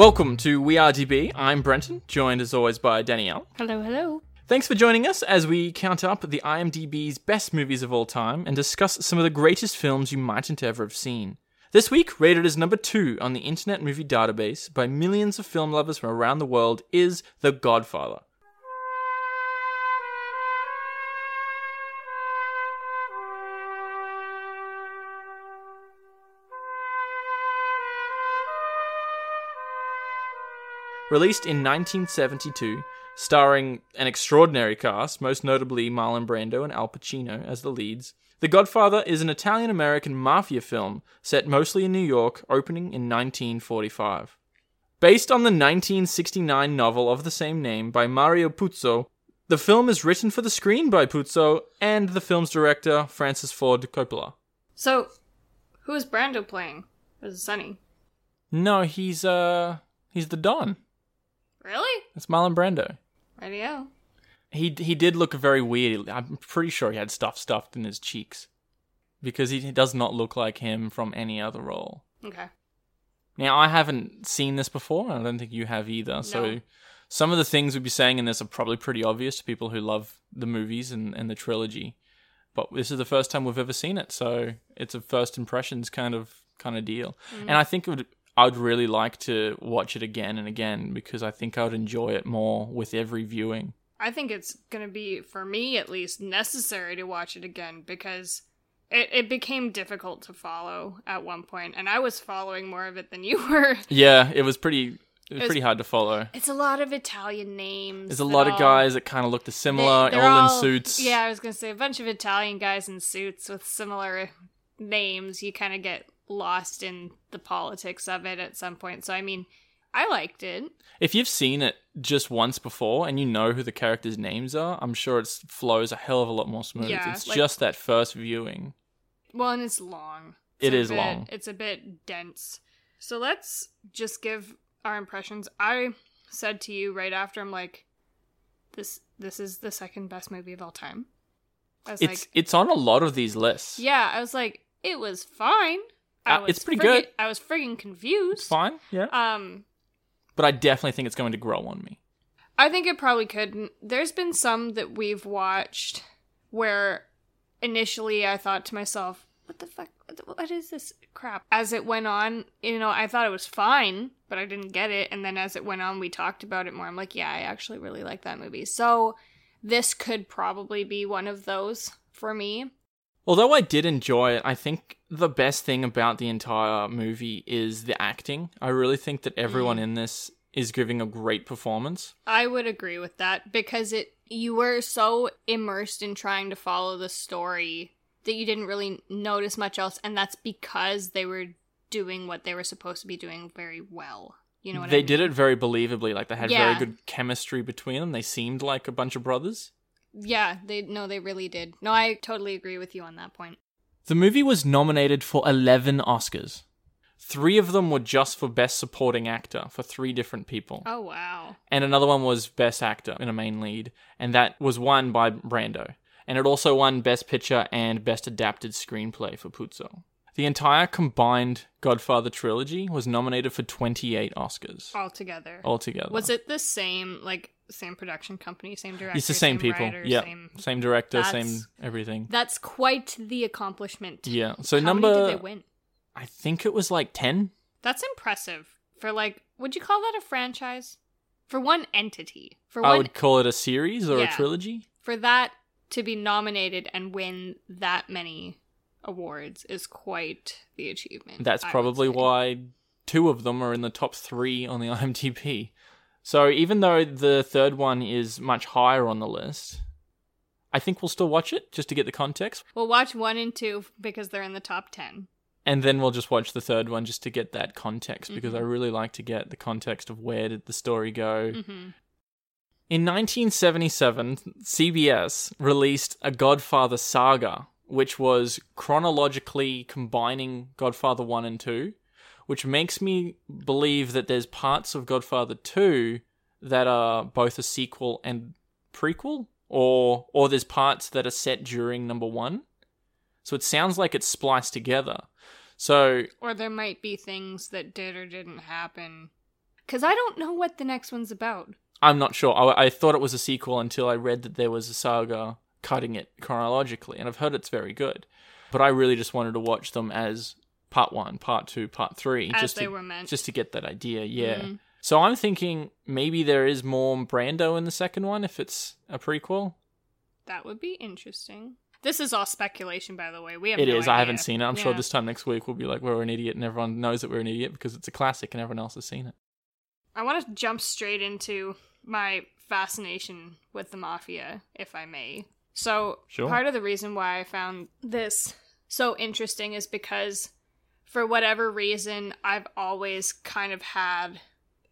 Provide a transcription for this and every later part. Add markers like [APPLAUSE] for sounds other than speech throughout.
Welcome to We Are DB. I'm Brenton, joined as always by Danielle. Hello, hello. Thanks for joining us as we count up the IMDb's best movies of all time and discuss some of the greatest films you mightn't ever have seen. This week, rated as number two on the Internet Movie Database by millions of film lovers from around the world, is The Godfather. Released in 1972, starring an extraordinary cast, most notably Marlon Brando and Al Pacino as the leads, The Godfather is an Italian American mafia film set mostly in New York, opening in 1945. Based on the 1969 novel of the same name by Mario Puzo, the film is written for the screen by Puzo and the film's director, Francis Ford Coppola. So, who is Brando playing? Is it Sonny? No, he's uh he's the Don. Really? It's Marlon Brando. Radio. He he did look very weird. I'm pretty sure he had stuff stuffed in his cheeks because he does not look like him from any other role. Okay. Now I haven't seen this before, I don't think you have either. So some of the things we'd be saying in this are probably pretty obvious to people who love the movies and, and the trilogy. But this is the first time we've ever seen it, so it's a first impressions kind of kind of deal. Mm-hmm. And I think it would I'd really like to watch it again and again because I think I would enjoy it more with every viewing. I think it's going to be, for me at least, necessary to watch it again because it, it became difficult to follow at one point, and I was following more of it than you [LAUGHS] were. Yeah, it was pretty it was was- pretty hard to follow. It's a lot of Italian names. There's a lot of guys that kind of look similar, they- all, all- in suits. Yeah, I was going to say a bunch of Italian guys in suits with similar names. You kind of get lost in the politics of it at some point. So, I mean, I liked it. If you've seen it just once before and you know who the characters' names are, I'm sure it flows a hell of a lot more smooth. Yeah, it's like- just that first viewing. Well, and it's long. It It is is long. It's a bit dense. So let's just give our impressions. I said to you right after, I'm like, this this is the second best movie of all time. I was It's like, it's on a lot of these lists. yeah. I was like, it was fine. I Uh, was it's pretty friggin- good. I was friggin' confused. It's fine, yeah. Um, But I definitely think it's going to grow on me. I think it probably could. There's been some that we've watched where initially I thought to myself, what the fuck? What is this crap? As it went on, you know, I thought it was fine, but I didn't get it. And then as it went on, we talked about it more. I'm like, yeah, I actually really like that movie. So this could probably be one of those for me. Although I did enjoy it, I think the best thing about the entire movie is the acting. I really think that everyone Mm. in this is giving a great performance. I would agree with that because it you were so immersed in trying to follow the story that you didn't really notice much else and that's because they were doing what they were supposed to be doing very well. You know what they I mean? did it very believably. Like they had Yeah. very good chemistry between them. They seemed like a bunch of brothers. Yeah, they no they really did. No, I totally agree with you on that point. The movie was nominated for 11 Oscars. Three of them were just for Best Supporting Actor for three different people. Oh wow. And another one was Best Actor in a main lead. And that was won by Brando. And it also won Best Picture and Best Adapted Screenplay for Puzo. The entire combined Godfather trilogy was nominated for 28 Oscars Altogether. altogether. Was it the same like same production company, same director? It's the same, people. writer, yeah. Same... Same director, same everything. That's quite the accomplishment. Yeah. So How number many did they win? I think it was like 10. That's impressive for like would you call that a franchise? For one entity. For one. I one would call it a series or Yeah. a trilogy. for that to be nominated and win that many awards is quite the achievement. That's I probably why two of them are in the top three on the [LAUGHS] IMDb. So even though the third one is much higher on the list, I think we'll still watch it just to get the context, We'll watch one and two because they're in the top ten. and then we'll just watch the third one just to get that context because Mhm. I really like to get the context of where did the story go. hmm In 1977, CBS released a Godfather saga, which was chronologically combining Godfather 1 and 2, which makes me believe that there's parts of Godfather 2 that are both a sequel and prequel or or there's parts that are set during number 1. So it sounds like it's spliced together. So Or there might be things that did or didn't happen. Because I don't know what the next one's about. I'm not sure. I, I thought it was a sequel until I read that there was a saga cutting it chronologically, and I've heard it's very good. But I really just wanted to watch them as part one, part two, part three, As just they to, were meant. just to get that idea. Yeah. Mhm. So I'm thinking maybe there is more Brando in the second one if it's a prequel. That would be interesting. This is all speculation, by the way. We have It no is. I haven't seen it. I'm sure this time next week we'll be like, we're an idiot, and everyone knows that we're an idiot because it's a classic and everyone else has seen it. I want to jump straight into my fascination with the mafia, if I may. So, Sure. part of the reason why I found this so interesting is because, for whatever reason, I've always kind of had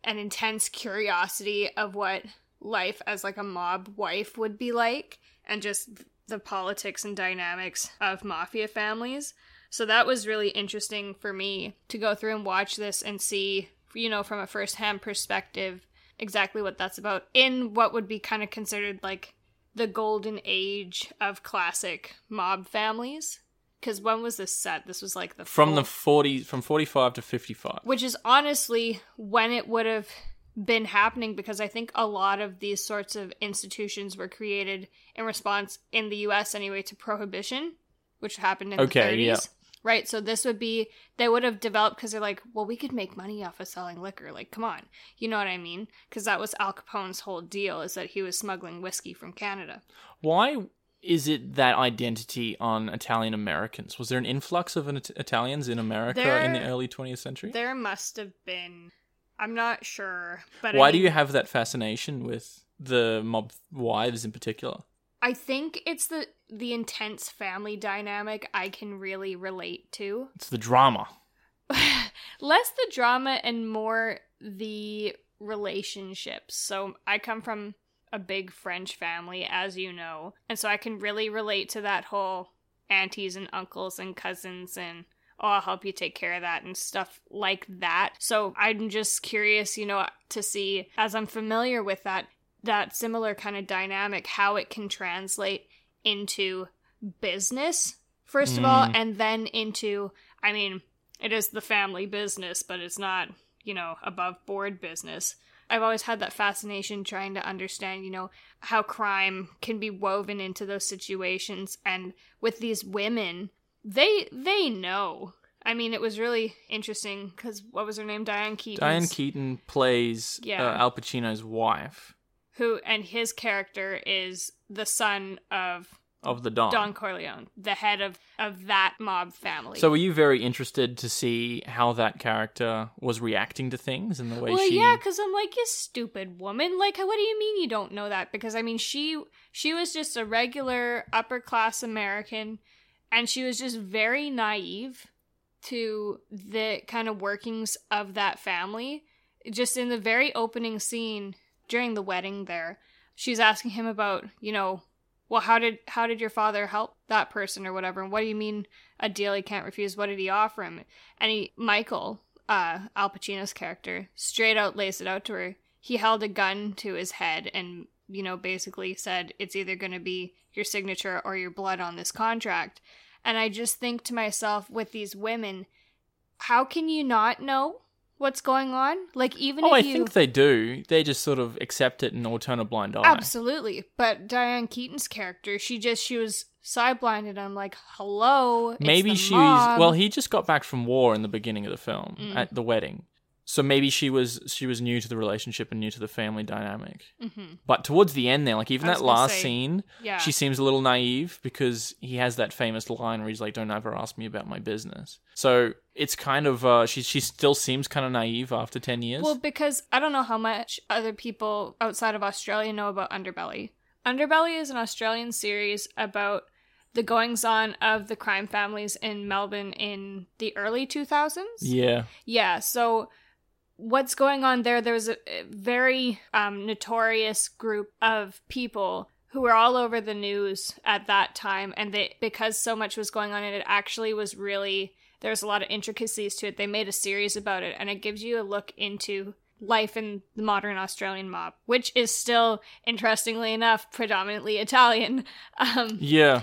an intense curiosity of what life as like a mob wife would be like, and just the politics and dynamics of mafia families. So that was really interesting for me to go through and watch this and see, you know, from a first-hand perspective, exactly what that's about in what would be kind of considered like the golden age of classic mob families. Because when was this set? This was like the From the 40, from 45 to 55. which is honestly when it would have been happening because I think a lot of these sorts of institutions were created in response in the US anyway to prohibition, which happened in Okay, the 30s. yeah. Right, so this would be they would have developed because they're like, well, we could make money off of selling liquor. Like, come on, you know what I mean? Because that was Al Capone's whole deal is that he was smuggling whiskey from Canada. Why is it that identity on Italian Americans? Was there an influx of an It- Italians in America in the early 20th century? There must have been, I'm not sure, but I Why do you have that fascination with the mob wives in particular? I think it's the the intense family dynamic I can really relate to. It's the drama. [LAUGHS] Less the drama and more the relationships. So I come from a big French family, as you know, and so I can really relate to that whole aunties and uncles and cousins and oh, I'll help you take care of that and stuff like that. So I'm just curious, you know, to see as I'm familiar with that that similar kind of dynamic how it can translate into business first of all Mm. and then into I mean, it is the family business, but it's not, you know, above board business. I've always had that fascination trying to understand, you know, how crime can be woven into those situations and with these women, they they know. I mean, it was really interesting cuz what was her name? Diane Keaton. Diane Keaton plays Yeah. uh, Al Pacino's wife who and his character is the son of of the Don. Don Corleone, the head of of that mob family. So were you very interested to see how that character was reacting to things and the way well, she yeah, because I'm like, you stupid woman. Like, what do you mean you don't know that? Because I mean, she she was just a regular upper class American, and she was just very naive to the kind of workings of that family. Just in the very opening scene during the wedding, there, she's asking him about, you know, well, how did how did your father help that person or whatever? And what do you mean a deal he can't refuse? What did he offer him? And he, Michael, uh, Al Pacino's character, straight out lays it out to her. He held a gun to his head and, you know, basically said, it's either going to be your signature or your blood on this contract. And I just think to myself, with these women, how can you not know what's going on? Like, even Oh, if I you. think they do. They just sort of accept it and or turn a blind eye. Absolutely. But Diane Keaton's character, she just, she was side blinded. I'm like, hello. it's Maybe she's mob. well. He just got back from war in the beginning of the film Mm. at the wedding, so maybe she was she was new to the relationship and new to the family dynamic. Mhm. But towards the end, there, like even that last say, scene, Yeah. she seems a little naive because he has that famous line where he's like, "Don't ever ask me about my business." So it's kind of uh, she she still seems kind of naive after ten years. Well, because I don't know how much other people outside of Australia know about Underbelly. Underbelly is an Australian series about the goings on of the crime families in Melbourne in the early 2000s. yeah, Yeah, so what's going on there? There was a, a very um, notorious group of people who were all over the news at that time, and they because so much was going on, and it actually was really there's a lot of intricacies to it. They made a series about it, and it gives you a look into life in the modern Australian mob, which is still, interestingly enough, predominantly Italian. [LAUGHS] Um, yeah.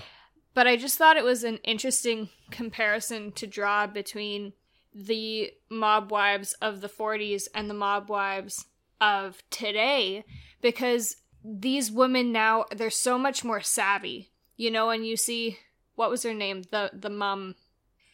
but I just thought it was an interesting comparison to draw between the mob wives of the 40s and the mob wives of today because these women now they're so much more savvy you know and you see what was her name? The the mom.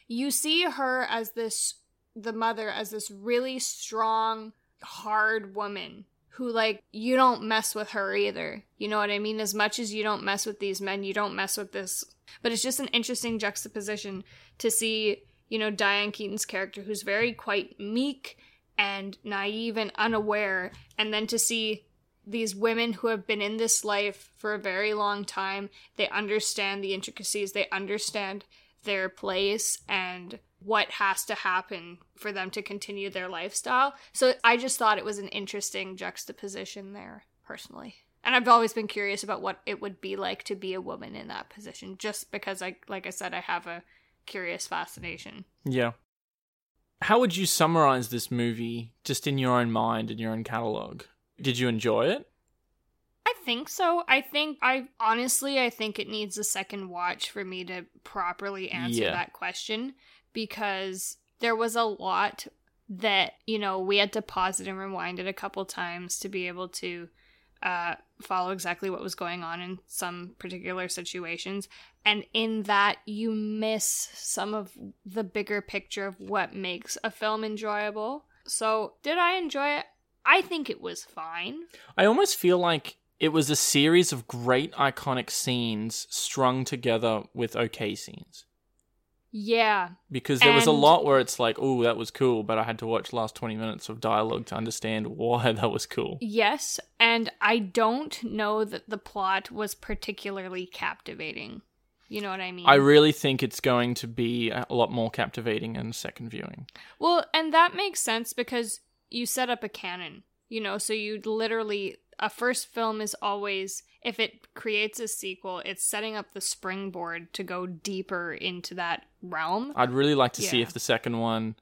You see her as this the mother as this really strong hard woman who like you don't mess with her either. You know what i mean? As much as you don't mess with these men you don't mess with this. But it's just an interesting juxtaposition to see you know diane keaton's character who's very quite meek and naive and unaware and then to see these women who have been in this life for a very long time they understand the intricacies they understand their place and what has to happen for them to continue their lifestyle. So i just thought it was an interesting juxtaposition there personally. And i've always been curious about what it would be like to be a woman in that position just because i like i said i have a curious fascination Yeah. How would you summarize this movie just in your own mind and your own catalog? Did you enjoy it? I think so. I think I honestly I think it needs a second watch for me to properly answer Yeah. that question because there was a lot that, you know, we had to pause it and rewind it a couple times to be able to uh follow exactly what was going on in some particular situations and in that you miss some of the bigger picture of what makes a film enjoyable. So, did I enjoy it? I think it was fine. I almost feel like it was a series of great iconic scenes strung together with okay scenes. Yeah, Because there was a And- lot where it's like, oh, that was cool, but I had to watch the last 20 minutes of dialogue to understand why [LAUGHS] that was cool. Yes, and I don't know that the plot was particularly captivating. You know what I mean? I really think it's going to be a lot more captivating in second viewing. well, and that makes sense because you set up a canon, you know, so you literally a first film is always if it creates a sequel, it's setting up the springboard to go deeper into that realm. I'd really like to see if the second one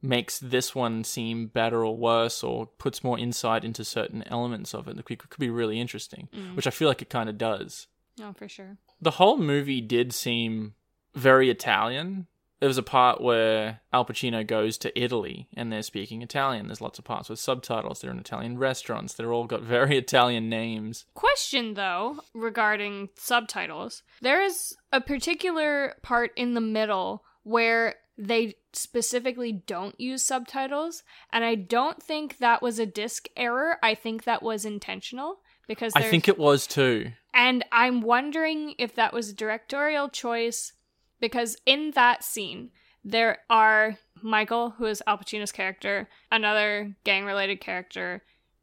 makes this one seem better or worse or puts more insight into certain elements of it. It could, could be really interesting, Mm. which I feel like it kind of does. Oh, for sure. The whole movie did seem very Italian. There was a part where Al Pacino goes to Italy and they're speaking Italian. There's lots of parts with subtitles. They're in Italian restaurants. They're all got very [LAUGHS] Italian names. Question though regarding subtitles. There is a particular part in the middle where they specifically don't use subtitles, and I don't think that was a disc error. I think that was intentional because I think it was too. and I'm wondering if that was a directorial choice because in that scene, there are Michael, who is Al Pacino's character, another gang related character,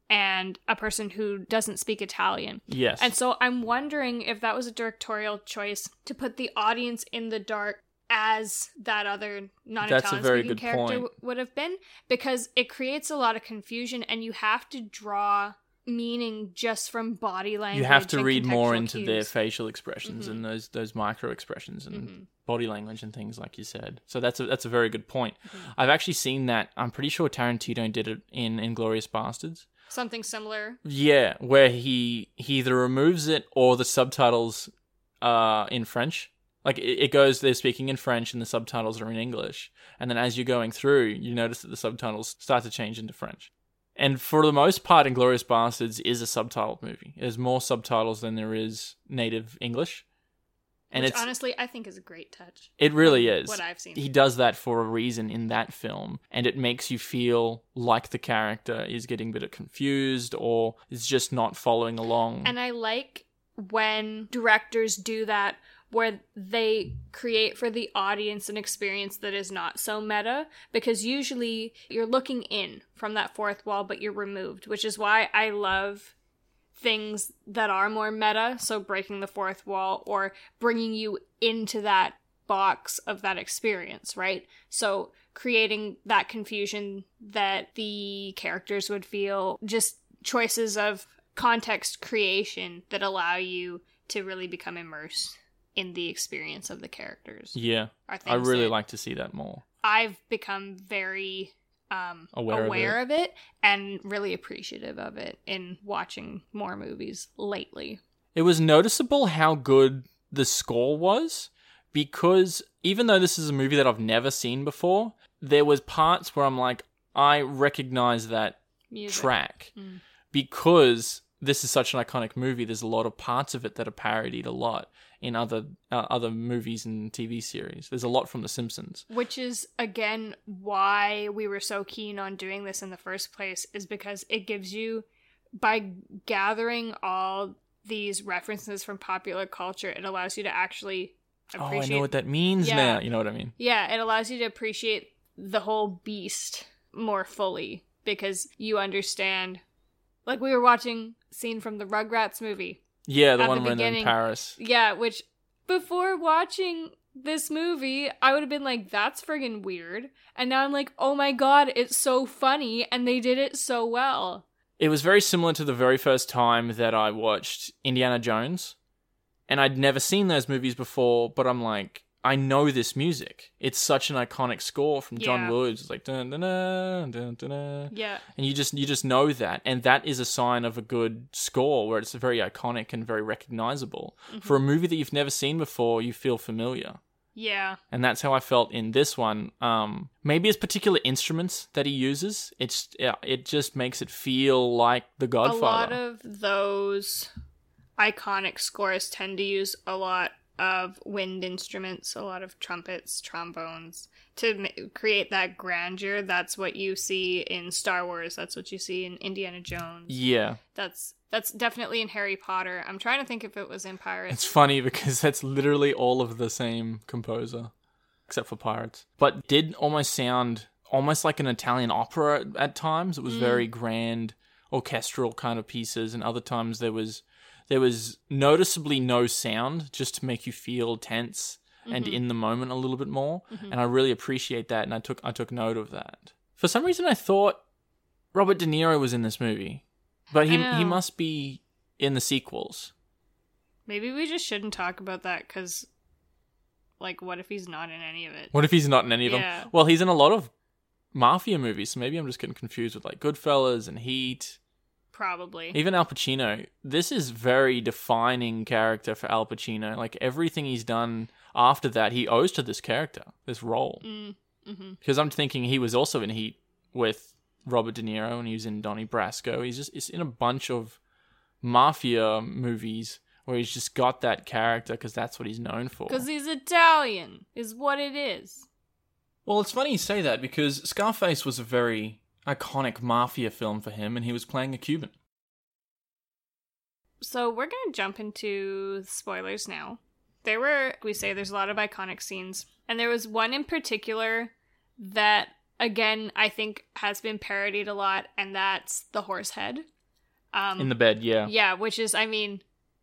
and a person who doesn't speak Italian. Yes. And so I'm wondering if that was a directorial choice to put the audience in the dark as that other non-Italian That's a very speaking character w- would have been because it creates a lot of confusion and you have to draw meaning just from body language. you have to read more into their facial expressions Mhm. and those those micro expressions and Mhm. Body language and things like you said. So that's a that's a very good point. Mm-hmm. I've actually seen that. I'm pretty sure Tarantino did it in Inglourious Basterds. Something similar. Yeah, where he he either removes it or the subtitles are in French. Like it, it goes, they're speaking in French and the subtitles are in English, and then as you're going through, you notice that the subtitles start to change into French. And for the most part, Inglourious Basterds is a subtitled movie. There's more subtitles than there is native English, and which it's honestly I think is a great touch. it really is. What I've seen. He does that for a reason in that film, and it makes you feel like the character is getting a bit confused or is just not following along. And I like when directors do that where they create for the audience an experience that is not so meta because usually you're looking in from that fourth wall but you're removed, which is why I love things that are more meta, so breaking the fourth wall or bringing you into that box of that experience, right? So creating that confusion that the characters would feel, just choices of context creation that allow you to really become immersed in the experience of the characters. yeah, I really like to see that more. I've become very um, Aware aware, of of, it. and really appreciative of it in watching more movies lately. It was noticeable how good the score was because even though this is a movie that I've never seen before, there was parts where I'm like, I recognize that Music. track Mm. because this is such an iconic movie. There's a lot of parts of it that are parodied a lot in other uh, other movies and TV series. There's a lot from The Simpsons. Which is again why we were so keen on doing this in the first place is because it gives you by gathering all these references from popular culture, it allows you to actually Oh, I appreciate know what that means Yeah. now. You know what I mean? Yeah, it allows you to appreciate the whole beast more fully because you understand like we were watching scene from the Rugrats movie. Yeah, the one the when they're in Paris. Yeah, which before watching this movie, I would have been like, that's friggin' weird. And now I'm like, oh my god, it's so funny, and they did it so well. It was very similar to the very first time that I watched Indiana Jones. And I'd never seen those movies before, but I'm like, I know this music. It's such an iconic score from John Yeah. Williams. It's like dun dun dun dun dun. dun. Yeah. And you just you just know that, and that is a sign of a good score where it's very iconic and very recognizable. For a movie that you've never seen before, you feel familiar. Yeah. and that's how I felt in this one. Um, maybe it's particular instruments that he uses. It's yeah, it just makes it feel like The Godfather. A lot of those iconic scores tend to use a lot of wind instruments, a lot of trumpets, trombones to ma- create that grandeur. That's what you see in Star Wars. That's what you see in Indiana Jones. yeah, That's that's definitely in Harry Potter. I'm trying to think if it was in Pirates. it's funny because that's literally all of the same composer, except for Pirates. But did almost sound almost like an Italian opera at, at times. It was mm. very grand, orchestral kind of pieces, and other times there was there was noticeably no sound just to make you feel tense and mm-hmm. in the moment a little bit more mm-hmm. and I really appreciate that and I took I took note of that. For some reason I thought Robert De Niro was in this movie. But he he oh. must be in the sequels. Maybe we just shouldn't talk about that because, like, what if he's not in any of it? What if he's not in any of Yeah. them? Well, he's in a lot of mafia movies, so maybe I'm just getting confused with like Goodfellas and Heat. Probably. Even Al Pacino. This is very defining character for Al Pacino. Like everything he's done after that, he owes to this character, this role. Mm, hmm Because I'm thinking he was also in Heat with Robert De Niro, and he was in Donnie Brasco. He's just it's in a bunch of mafia movies where he's just got that character because that's what he's known for. Because he's Italian, is what it is. Well, it's funny you say that because Scarface was a very iconic mafia film for him, and he was playing a Cuban. So we're gonna jump into spoilers now. There were we say there's a lot of iconic scenes, and there was one in particular that again I think has been parodied a lot, and that's the horse head. Um, In the bed, yeah. yeah, which is I mean,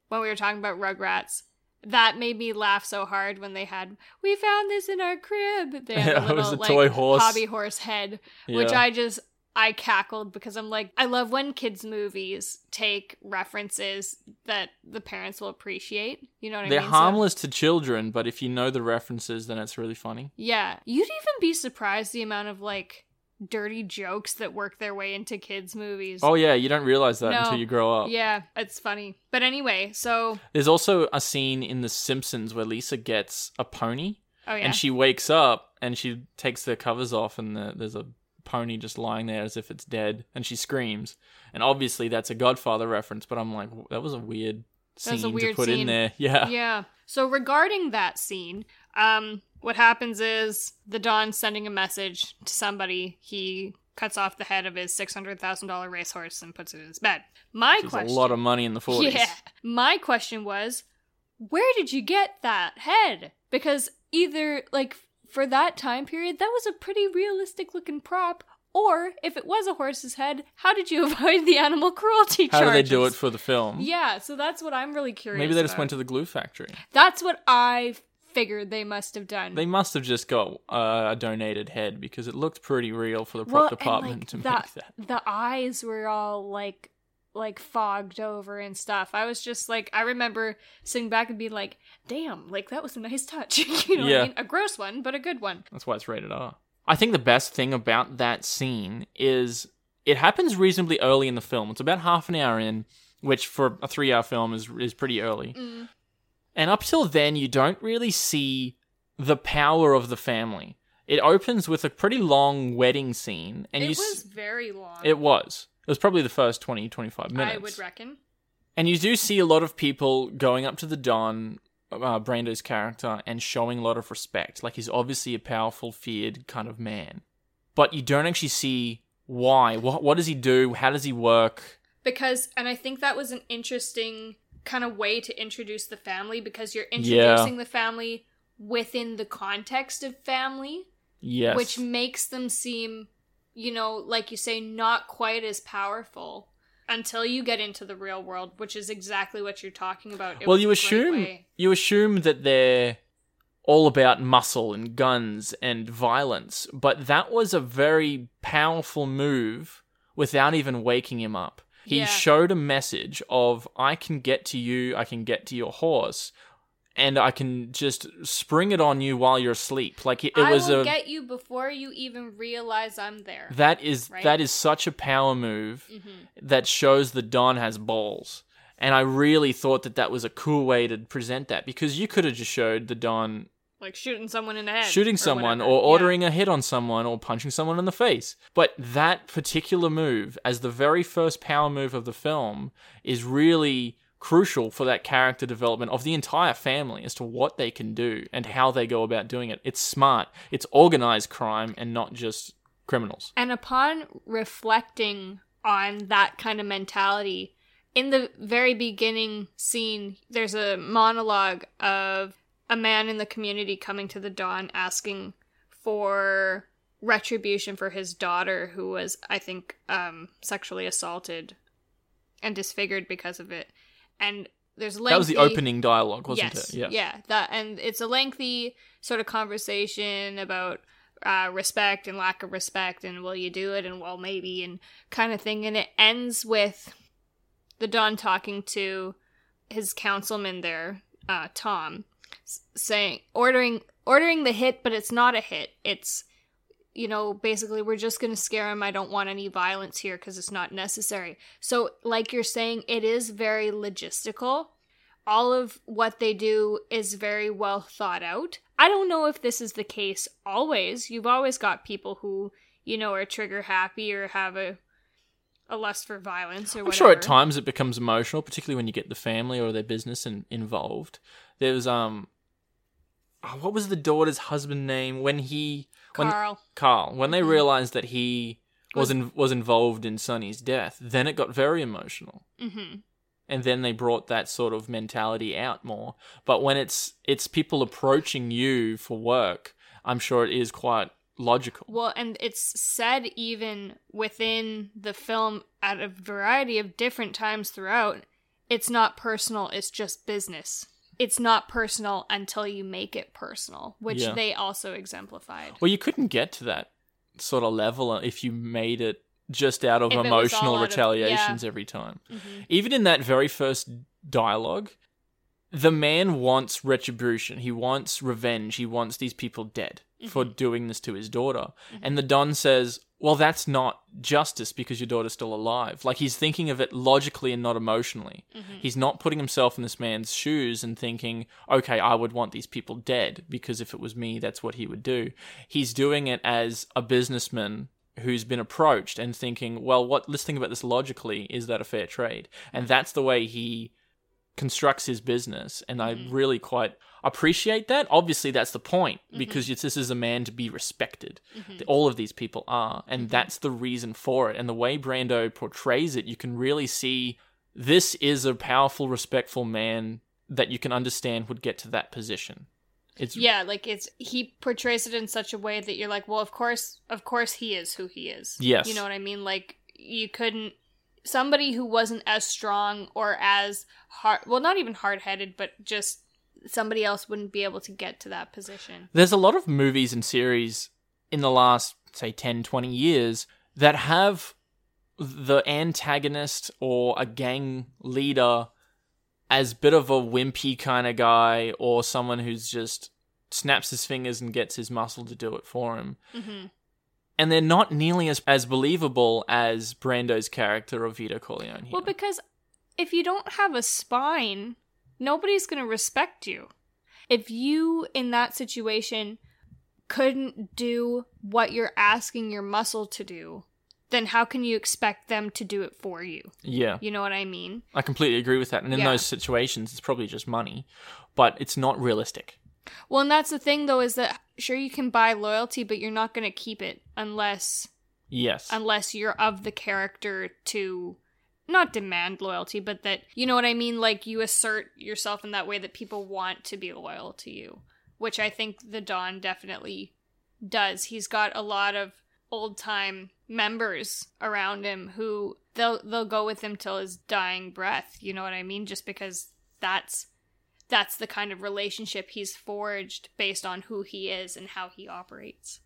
when we were talking about Rugrats, that made me laugh so hard when they had we found this in our crib. They had [LAUGHS] a It was little a like toy horse. hobby horse head, which I just I cackled because I'm like I love when kids movies take references that the parents will appreciate. You know what They're I mean? So- harmless to children, but if you know the references, then it's really funny. yeah, you'd even be surprised the amount of like dirty jokes that work their way into kids movies. Oh yeah, you don't realize that No. until you grow up. Yeah, it's funny. But anyway, so There's also a scene in The Simpsons where Lisa gets a pony, oh yeah. and she wakes up and she takes the covers off, and the, there's a pony just lying there as if it's dead, and she screams. And obviously that's a Godfather reference, but I'm like, that was a weird scene a weird to put in there. [LAUGHS] Yeah. yeah. So regarding that scene, um, what happens is the Don sending a message to somebody. He cuts off the head of his six hundred thousand dollar racehorse and puts it in his bed. My There's question, a lot of money in the 40s. yeah. My question was, where did you get that head? Because either like for that time period, that was a pretty realistic looking prop. Or if it was a horse's head, how did you [LAUGHS] avoid the animal cruelty How do they do it for the film? Yeah, so that's what I'm really curious. Maybe they just about. went to the glue factory. That's what I figured they must have done. They must have just got uh, a donated head because it looked pretty real for the prop well, and, department like, to make that. The eyes were all like like fogged over and stuff. I was just like I remember sitting back and being like, "Damn, like that was a nice touch." [LAUGHS] you know what Yeah. I mean? A gross one, but a good one. That's why it's rated R. I think the best thing about that scene is it happens reasonably early in the film. It's about half an hour in, which for a three-hour film is is pretty early. Mm. And up till then, you don't really see the power of the family. It opens with a pretty long wedding scene, and it you. was s- very long. it was. It was probably the first 20, 25 minutes. I would reckon. And you do see a lot of people going up to the Don, uh, Brando's character, and showing a lot of respect. Like he's obviously a powerful, feared kind of man. But you don't actually see why. What, what does he do? How does he work? Because, and I think that was an interesting kind of way to introduce the family because you're Yeah. introducing the family within the context of family, Yes. which makes them seem, you know, like you say, not quite as powerful until you get into the real world, which is exactly what you're talking about. It well, you assume you assume that they're all about muscle and guns and violence, but that was a very powerful move without even waking him up. He Yeah. showed a message of I can get to you, I can get to your horse, and I can just spring it on you while you're asleep. Like it, it I was a get you before you even realize I'm there. that is Right? that is such a power move hmm that shows the Don has balls. And I really thought that that was a cool way to present that because you could have just showed the Don Like shooting someone in the head, shooting or someone whatever. or Yeah. ordering a hit on someone or punching someone in the face. But that particular move, as the very first power move of the film, is really crucial for that character development of the entire family as to what they can do and how they go about doing it. It's smart. It's organized crime and not just criminals. And upon reflecting on that kind of mentality, in the very beginning scene, there's a monologue of a man in the community coming to the Don asking for retribution for his daughter who was, I think, um, sexually assaulted and disfigured because of it. And there's lengthy, That was the opening dialogue, wasn't yes, it? Yeah, Yeah, that and it's a lengthy sort of conversation about uh, respect and lack of respect and will you do it and well maybe and kind of thing and it ends with the Don talking to his councilman there, uh, Tom, saying ordering ordering the hit, but it's not a hit. It's you know basically we're just gonna scare him. I don't want any violence here because it's not necessary. So like you're saying, it is very logistical. All of what they do is very well thought out. I don't know if this is the case always. You've always got people who you know are trigger happy or have a a lust for violence or I'm sure at times it becomes emotional, particularly when you get the family or their business in, involved. There was um, oh, what was the daughter's husband name when he when Carl. Carl when they Mhm. realized that he was Was- in, was involved in Sonny's death, then it got very emotional, hmm and then they brought that sort of mentality out more. But when it's it's people approaching you for work, I'm sure it is quite logical. Well, and it's said even within the film at a variety of different times throughout, it's not personal, it's just business. It's not personal until you make it personal, which Yeah. they also exemplified. Well, you couldn't get to that sort of level if you made it just out of If emotional out of- retaliations every time. Mhm. Even in that very first dialogue, the man wants retribution. He wants revenge. He wants these people dead for Mm-hmm. doing this to his daughter. And the Don says, Well, that's not justice because your daughter's still alive. Like he's thinking of it logically and not emotionally. Mm-hmm. He's not putting himself in this man's shoes and thinking, okay, I would want these people dead because if it was me, that's what he would do. He's doing it as a businessman who's been approached and thinking, well, what, let's think about this logically. Is that a fair trade? And that's the way he constructs his business. And I mm. really quite appreciate that. Obviously, that's the point mm-hmm. because it's, this is a man to be respected. Mm-hmm. All of these people are. And mm-hmm. that's the reason for it. And the way Brando portrays it, you can really see this is a powerful, respectful man that you can understand would get to that position. It's Yeah, like it's he portrays it in such a way that you're like, well, of course, of course he is who he is. Yes. You know what I mean? Like you couldn't somebody who wasn't as strong or as hard well, not even hard-headed, but just somebody else wouldn't be able to get to that position. There's a lot of movies and series in the last, say, 10, 20 years that have the antagonist or a gang leader as bit of a wimpy kind of guy or someone who's just snaps his fingers and gets his muscle to do it for him. hmm And they're not nearly as, as believable as Brando's character of Vito Corleone here. Well, because if you don't have a spine, nobody's going to respect you. If you in that situation couldn't do what you're asking your muscle to do, then how can you expect them to do it for you? Yeah. You know what I mean? I completely agree with that. And in Yeah. those situations, it's probably just money, but it's not realistic. Well, and that's the thing though is that sure you can buy loyalty, but you're not going to keep it unless Yes. unless you're of the character to not demand loyalty, but that you know what I mean like you assert yourself in that way that people want to be loyal to you, which I think the Don definitely does. He's got a lot of old-time members around him who they'll they'll go with him till his dying breath, you know what I mean? Just because that's that's the kind of relationship he's forged based on who he is and how he operates.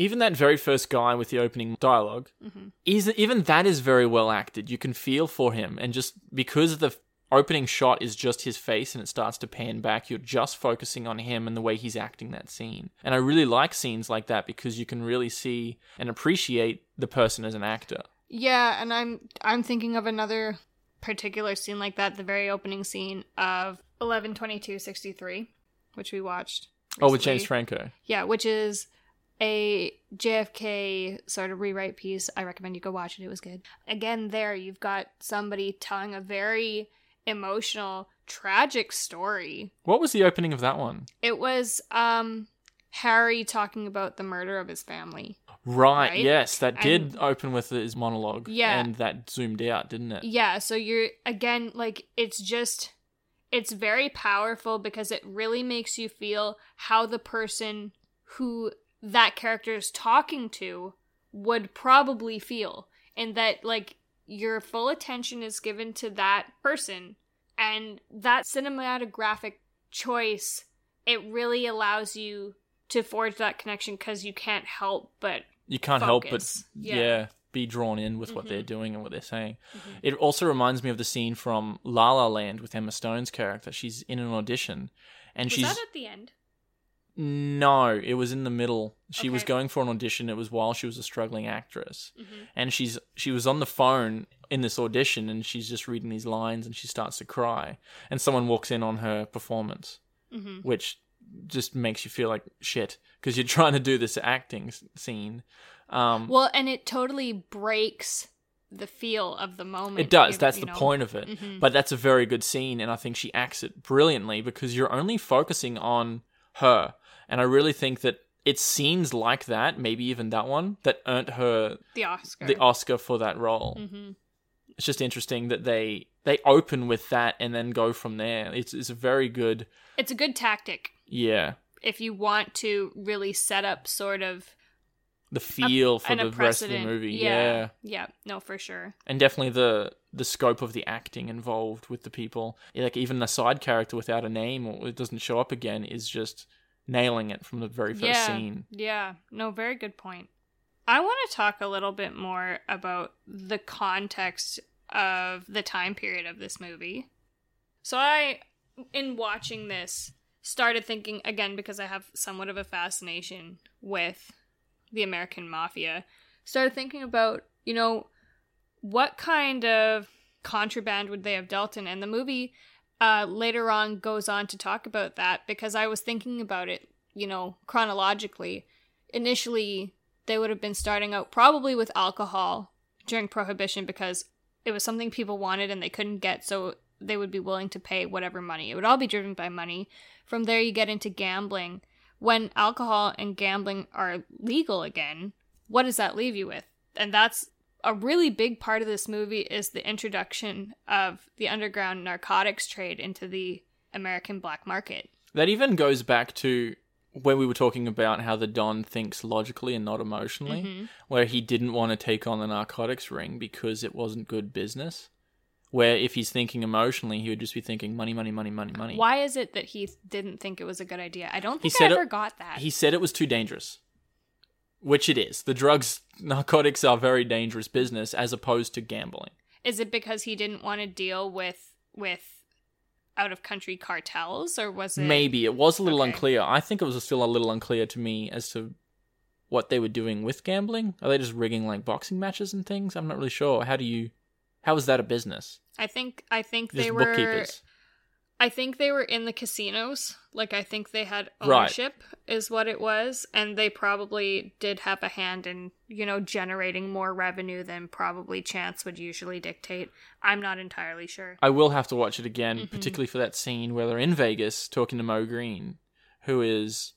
even that very first guy with the opening dialog Mhm. is even that is very well acted. You can feel for him, and just because the opening shot is just his face and it starts to pan back, you're just focusing on him and the way he's acting that scene. And I really like scenes like that because you can really see and appreciate the person as an actor. Yeah, and I'm I'm thinking of another particular scene like that, the very opening scene of eleven twenty two sixty three, which we watched. Oh, with James. Franco. Yeah, which is a JFK sort of rewrite piece. I recommend you go watch it. It was good. Again, there you've got somebody telling a very emotional, tragic story. What was the opening of that one? It was um Harry talking about the murder of his family. Right, Right? yes, that did And- open with his monologue. Yeah. And that zoomed out, didn't it? Yeah, so you're again like it's just it's very powerful because it really makes you feel how the person who that character is talking to would probably feel and that like your full attention is given to that person and that cinematographic choice it really allows you to forge that connection because you can't help but You can't help but yeah. Yeah. be drawn in with what Mhm. they're doing and what they're saying. Mhm. It also reminds me of the scene from La La Land with Emma Stone's character. She's in an audition and was she's that at the end no, it was in the middle. She was going for an audition. It was while she was a struggling actress. mm-hmm. And she's she was on the phone in this audition and she's just reading these lines and she starts to cry. And someone walks in on her performance, Mm-hmm. which just makes you feel like shit because you're [LAUGHS] trying to do this acting scene. Um, Well, and it totally breaks the feel of the moment. It does. you- That's you the know? point of it. Mhm. But that's a very good scene, and I think she acts it brilliantly because you're only focusing on her. And I really think that it's scenes like that, maybe even that one, that earned her The Oscar. the Oscar for that role. hmm It's just interesting that they they open with that and then go from there. It's it's a very good, It's a good tactic yeah, if you want to really set up sort of the feel for the rest of the movie. Yeah. yeah. Yeah. No, for sure. and definitely the the scope of the acting involved with the people like even the side character without a name or it doesn't show up again is just nailing it from the very first yeah. scene Yeah. No, very good point. I want to talk a little bit more about the context of the time period of this movie. So I, in watching this, started thinking again because I have somewhat of a fascination with the American mafia. Started thinking about you know what kind of contraband would they have dealt in, and the movie uh, later on goes on to talk about that because I was thinking about it, you know, chronologically. Initially, they would have been starting out probably with alcohol during Prohibition because it was something people wanted and they couldn't get, so they would be willing to pay whatever money. It would all be driven by money. From there, you get into gambling. When alcohol and gambling are legal again, what does that leave you with? And that's a really big part of this movie is the introduction of the underground narcotics trade into the American black market. that even goes back to when we were talking about how the don thinks logically and not emotionally Mhm. where he didn't want to take on the narcotics ring because it wasn't good business where if he's thinking emotionally he would just be thinking money money money money money Why is it that he didn't think it was a good idea? I don't think I said ever it- got that. He said it was too dangerous. Which it is. The drugs, [LAUGHS] narcotics are very dangerous business as opposed to gambling. Is it because he didn't want to deal with with out of country cartels, or was it Maybe. It was a little Okay. unclear. I think it was still a little unclear to me as to what they were doing with gambling. Are they just rigging like boxing matches and things? I'm not really sure. How do you. How is that a business? I think I think Just they were. bookkeepers. I think they were in the casinos. Like I think they had Right. ownership is what it was, and they probably did have a hand in, you know, generating more revenue than probably chance would usually dictate. I'm not entirely sure. I will have to watch it again, Mhm. particularly for that scene where they're in Vegas talking to Moe Greene, who is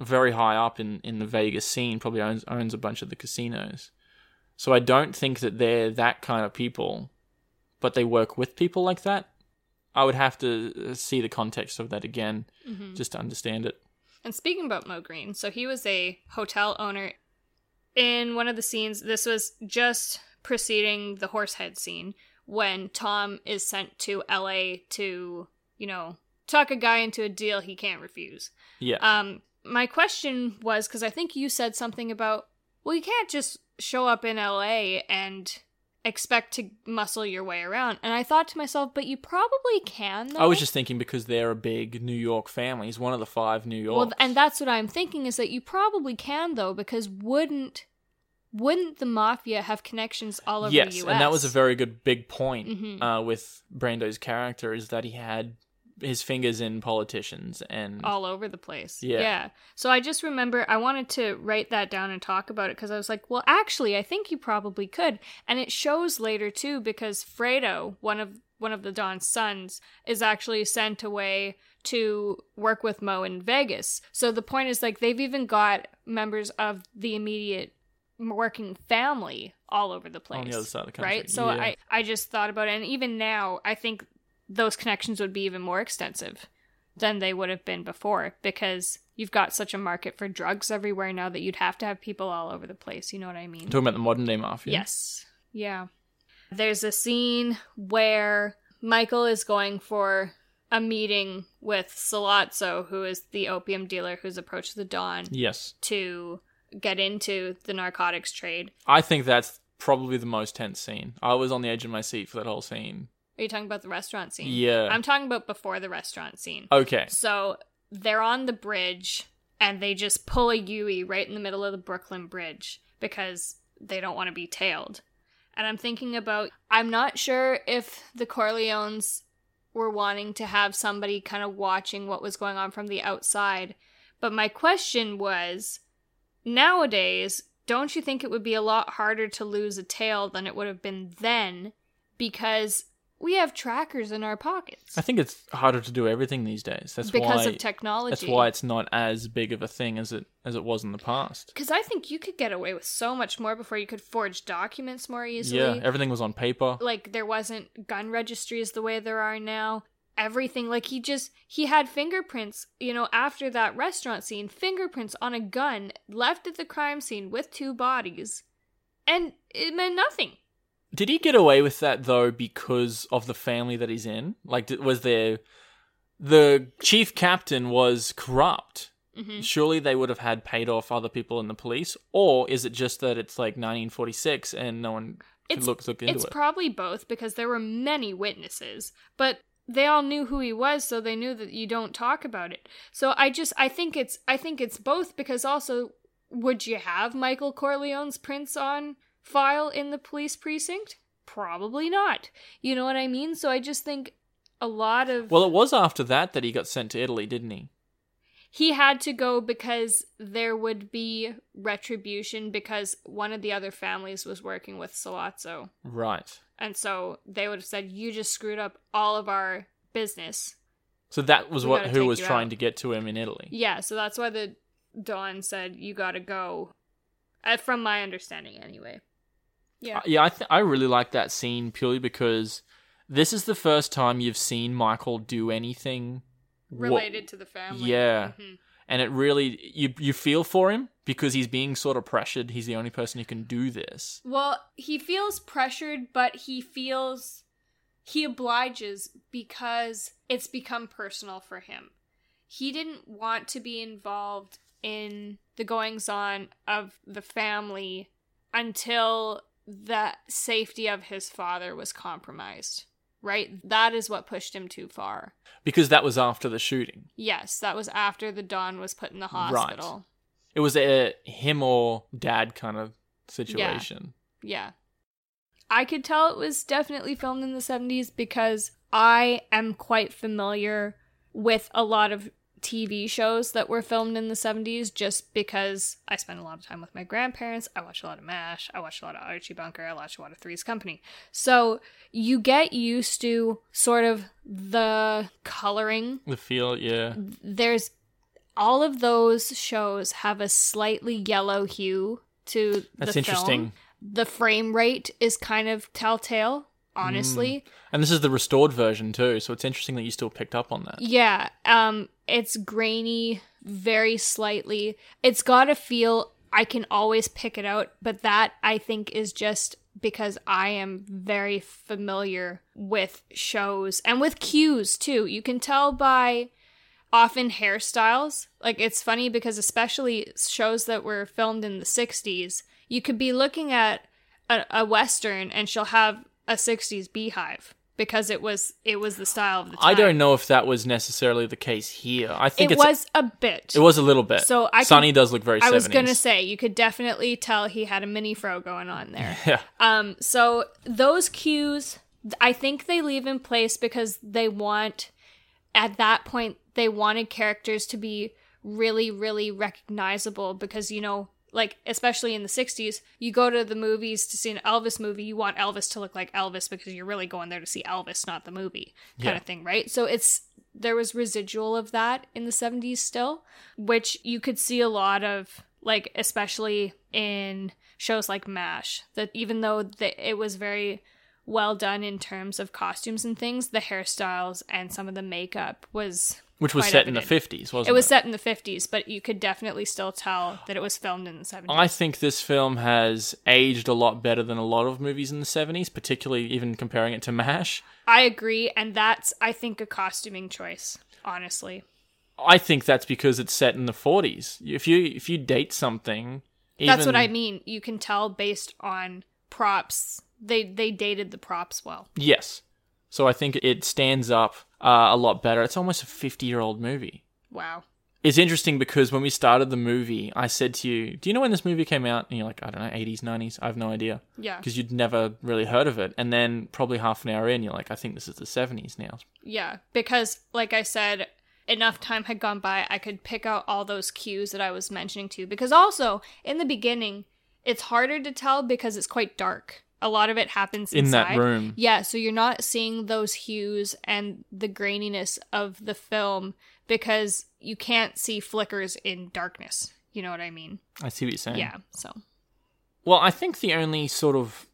very high up in, in the Vegas scene, probably owns owns a bunch of the casinos. So I don't think that they're that kind of people, but they work with people like that. I would have to uh, see the context of that again Mhm. just to understand it. And speaking about Moe Greene, so he was a hotel owner. In one of the scenes, this was just preceding the horsehead scene when Tom is sent to LA to, you know, talk a guy into a deal he can't refuse. Yeah. Um, my question was because I think you said something about, well, you can't just show up in LA and expect to muscle your way around. And I thought to myself, but you probably can. Though. I was just thinking because they're a big New York family. He's one of the five New York. Well, and that's what I'm thinking is that you probably can though, because wouldn't wouldn't the mafia have connections all over yes, the U.S.? and that was a very good big point Mhm. uh, with Brando's character is that he had his fingers in politicians and all over the place. Yeah. yeah. So I just remember I wanted to write that down and talk about it because I was like, well, actually, I think you probably could, and it shows later too because Fredo, one of one of the Don's sons, is actually sent away to work with Moe in Vegas. So the point is like they've even got members of the immediate working family all over the place on the other side of the country. right so Yeah. i i just thought about it and even now i think those connections would be even more extensive than they would have been before because you've got such a market for drugs everywhere now that you'd have to have people all over the place you know what i mean talking about the modern day mafia. yes yeah there's a scene where michael is going for a meeting with Sollozzo, who is the opium dealer who's approached the Don Yes, to get into the narcotics trade. I think that's probably the most tense scene. I was on the edge of my seat for that whole scene. Are you talking about the restaurant scene? Yeah. I'm talking about before the restaurant scene. Okay. So they're on the bridge and they just pull a Yui right in the middle of the Brooklyn Bridge because they don't want to be tailed. And I'm thinking about I'm not sure if the Corleones were wanting to have somebody kind of watching what was going on from the outside. But my question was nowadays, don't you think it would be a lot harder to lose a tail than it would have been then? Because we have trackers in our pockets. I think it's harder to do everything these days. That's because why of technology. that's why it's not as big of a thing as it as it was in the past. Because I think you could get away with so much more before you could forge documents more easily. Yeah, everything was on paper. like there wasn't gun registries the way there are now. Everything like he just he had fingerprints, you know, after that restaurant scene, fingerprints on a gun left at the crime scene with two bodies. And it meant nothing. Did he get away with that though because of the family that he's in? Like, was there the chief captain was corrupt? Mhm. Surely they would have had paid off other people in the police, or is it just that it's like 1946 and no one can It's look look into It's it? probably both because there were many witnesses, but they all knew who he was, so they knew that you don't talk about it. So I just I think it's I think it's both because also would you have Michael Corleone's prints on file in the police precinct? Probably not. You know what I mean? So I just think a lot of well, it was after that that he got sent to Italy, didn't he? he had to go because there would be retribution because one of the other families was working with Sollozzo. Right. And so they would have said, "You just screwed up all of our business." So that was We what who was trying out. to get to him in Italy. Yeah, so that's why the Don said, "You got to go." Uh, from my understanding, anyway. Yeah. Uh, yeah, I th- I really like that scene purely because this is the first time you've seen Michael do anything Related to the family. Yeah. Mhm. and it really you you feel for him because he's being sort of pressured. He's the only person who can do this. Well, he feels pressured, but he feels he obliges because it's become personal for him. He didn't want to be involved in the goings on of the family until the safety of his father was compromised. Right? That is what pushed him too far. Because that was after the shooting. Yes, that was after the Don was put in the hospital. Right. It was a him or dad kind of situation. Yeah. I could tell it was definitely filmed in the 70s because I am quite familiar with a lot of TV shows that were filmed in the 70s just because I spent a lot of time with my grandparents. I watched a lot of MASH. I watched a lot of Archie Bunker. I watched a lot of Three's Company. So you get used to sort of the coloring. The feel, yeah. There's all of those shows have a slightly yellow hue to That's the interesting. The frame rate is kind of telltale, Mm. honestly. And this is the restored version too, so it's interesting that you still picked up on that. Yeah, um it's grainy very slightly. It's got a feel I can always pick it out, but that I think is just because I am very familiar with shows and with cues too. You can tell by often hairstyles. Like it's funny because especially shows that were filmed in the 60s, you could be looking at a, a western and she'll have a 60s beehive because it was it was the style of the time. I don't know if that was necessarily the case here. I think It was a bit. it was a little bit. So I could- does look very. I was gonna say you could definitely tell he had a mini fro going on there. [LAUGHS] Yeah. Um, so those cues, I think they leave in place because they want, at that point, they wanted characters to be really, really recognizable because, you know, like, especially in the 60s, you go to the movies to see an Elvis movie, you want Elvis to look like Elvis because you're really going there to see Elvis, not the movie kind Yeah. of thing, right? So it's, there was residual of that in the 70s still, which you could see a lot of, like, especially in shows like MASH, that even though the, it was very well done in terms of costumes and things, the hairstyles and some of the makeup was Which was set in the fifties, wasn't It it? was set in the 50s, but you could definitely still tell that it was filmed in the 70s. I think this film has aged a lot better than a lot of movies in the seventies, particularly even comparing it to MASH. I agree, and that's I think a costuming choice, honestly. I think that's because it's set in the forties. If you if you date something, even, That's what I mean. You can tell based on props. They they dated the props well. Yes. So I think it stands up uh, a lot better. It's almost a fifty-year-old movie. Wow. It's interesting because when we started the movie, I said to you, "Do you know when this movie came out?" And you're like, "I don't know, 80s, 90s. I have no idea." Yeah. Because you'd never really heard of it. And then probably half an hour in, you're like, "I think this is the 70s now." Yeah, because like I said, enough time had gone by, I could pick out all those cues that I was mentioning to you. Because also in the beginning, it's harder to tell because it's quite dark. A lot of it happens In that room. Yeah, so you're not seeing those hues and the graininess of the film because you can't see flickers in darkness. You know what I mean? I see what you're saying. Yeah. So Well, I think the only sort of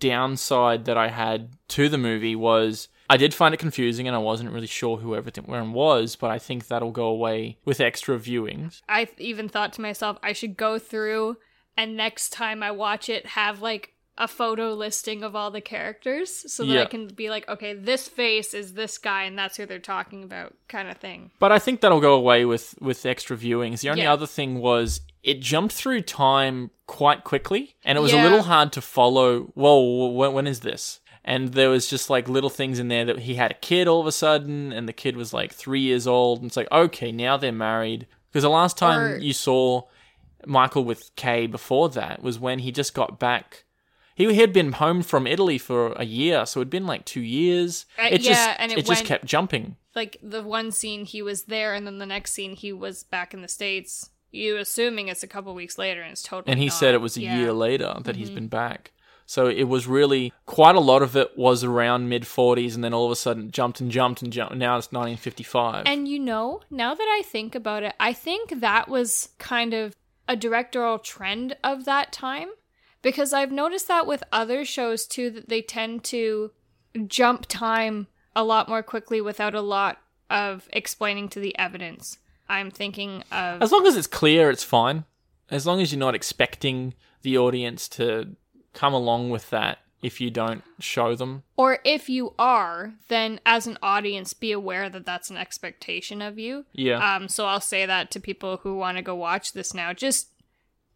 downside that I had to the movie was I did find it confusing and I wasn't really sure who everything was, but I think that'll go away with extra viewings. I even thought to myself, I should go through and next time I watch it, have like a photo listing of all the characters so that I can be like, okay, this face is this guy and that's who they're talking about, kind of thing. But I think that'll go away with with extra viewings. The only Yeah. other thing was it jumped through time quite quickly, and it was a little hard to follow. Whoa, when, when is this? And there was just like little things in there that he had a kid all of a sudden, and the kid was like three years old, and it's like okay, now they're married. Because the last time Or- you saw Michael with Kay before that was when he just got back. He had been home from Italy for a year, so it'd been like two years. Uh, it yeah, just and it it just kept jumping. Like the one scene he was there and then the next scene he was back in the States. You assuming it's a couple weeks later and it's totally and he not. said it was a Yeah. Mm-hmm. year later that he's been back. So it was really quite a lot of it was around mid 40s, and then all of a sudden jumped and jumped and jumped. Now it's 1955. And you know, now that I think about it, I think that was kind of a directorial trend of that time because I've noticed that with other shows too that they tend to jump time a lot more quickly without a lot of explaining to the evidence. I'm thinking of as long as it's clear, it's fine. As long as you're not expecting the audience to come along with that if you don't show them. or if you are, then as an audience be aware that that's an expectation of you. Yeah. Um, so I'll say that to people who want to go watch this now. Just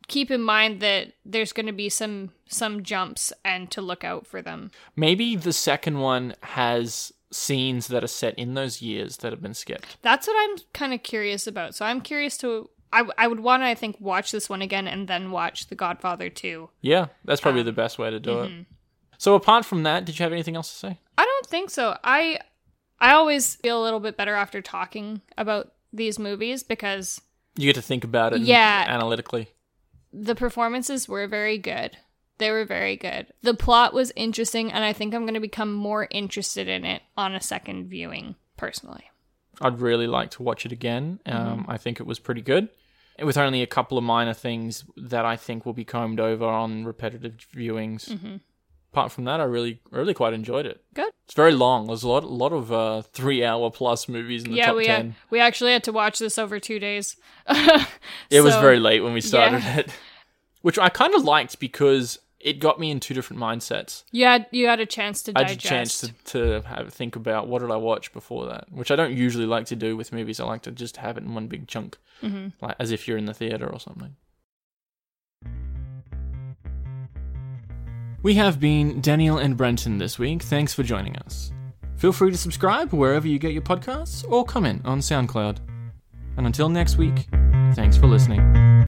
keep in mind that there's going to be some some jumps and to look out for them. Maybe the second one has scenes that are set in those years that have been skipped. That's what I'm kind of curious about. So I'm curious to. I, I would want to, I think, watch this one again and then watch The Godfather 2. Yeah, that's probably Um, the best way to do mm-hmm. it. So apart from that, did you have anything else to say? I don't think so. I I always feel a little bit better after talking about these movies because You get to think about it Yeah. analytically. The performances were very good. They were very good. The plot was interesting, and I think I'm going to become more interested in it on a second viewing, personally. I'd really like to watch it again. Um, Mm-hmm. I think it was pretty good, with only a couple of minor things that I think will be combed over on repetitive viewings. Mm-hmm. Apart from that, I really, really quite enjoyed it. Good. It's very long. There's a lot, a lot of uh, three-hour plus movies in the yeah, top we ten. had, we actually had to watch this over two days. [LAUGHS] It was very late when we started yeah. it, [LAUGHS] which I kind of liked because it got me in two different mindsets. You you had a chance to I had a chance to, to have think about what did I watch before that, which I don't usually like to do with movies. I like to just have it in one big chunk, Mm-hmm. like as if you're in the theater or something. We have been Daniel and Brenton this week. Thanks for joining us. Feel free to subscribe wherever you get your podcasts or comment on SoundCloud. And until next week, thanks for listening.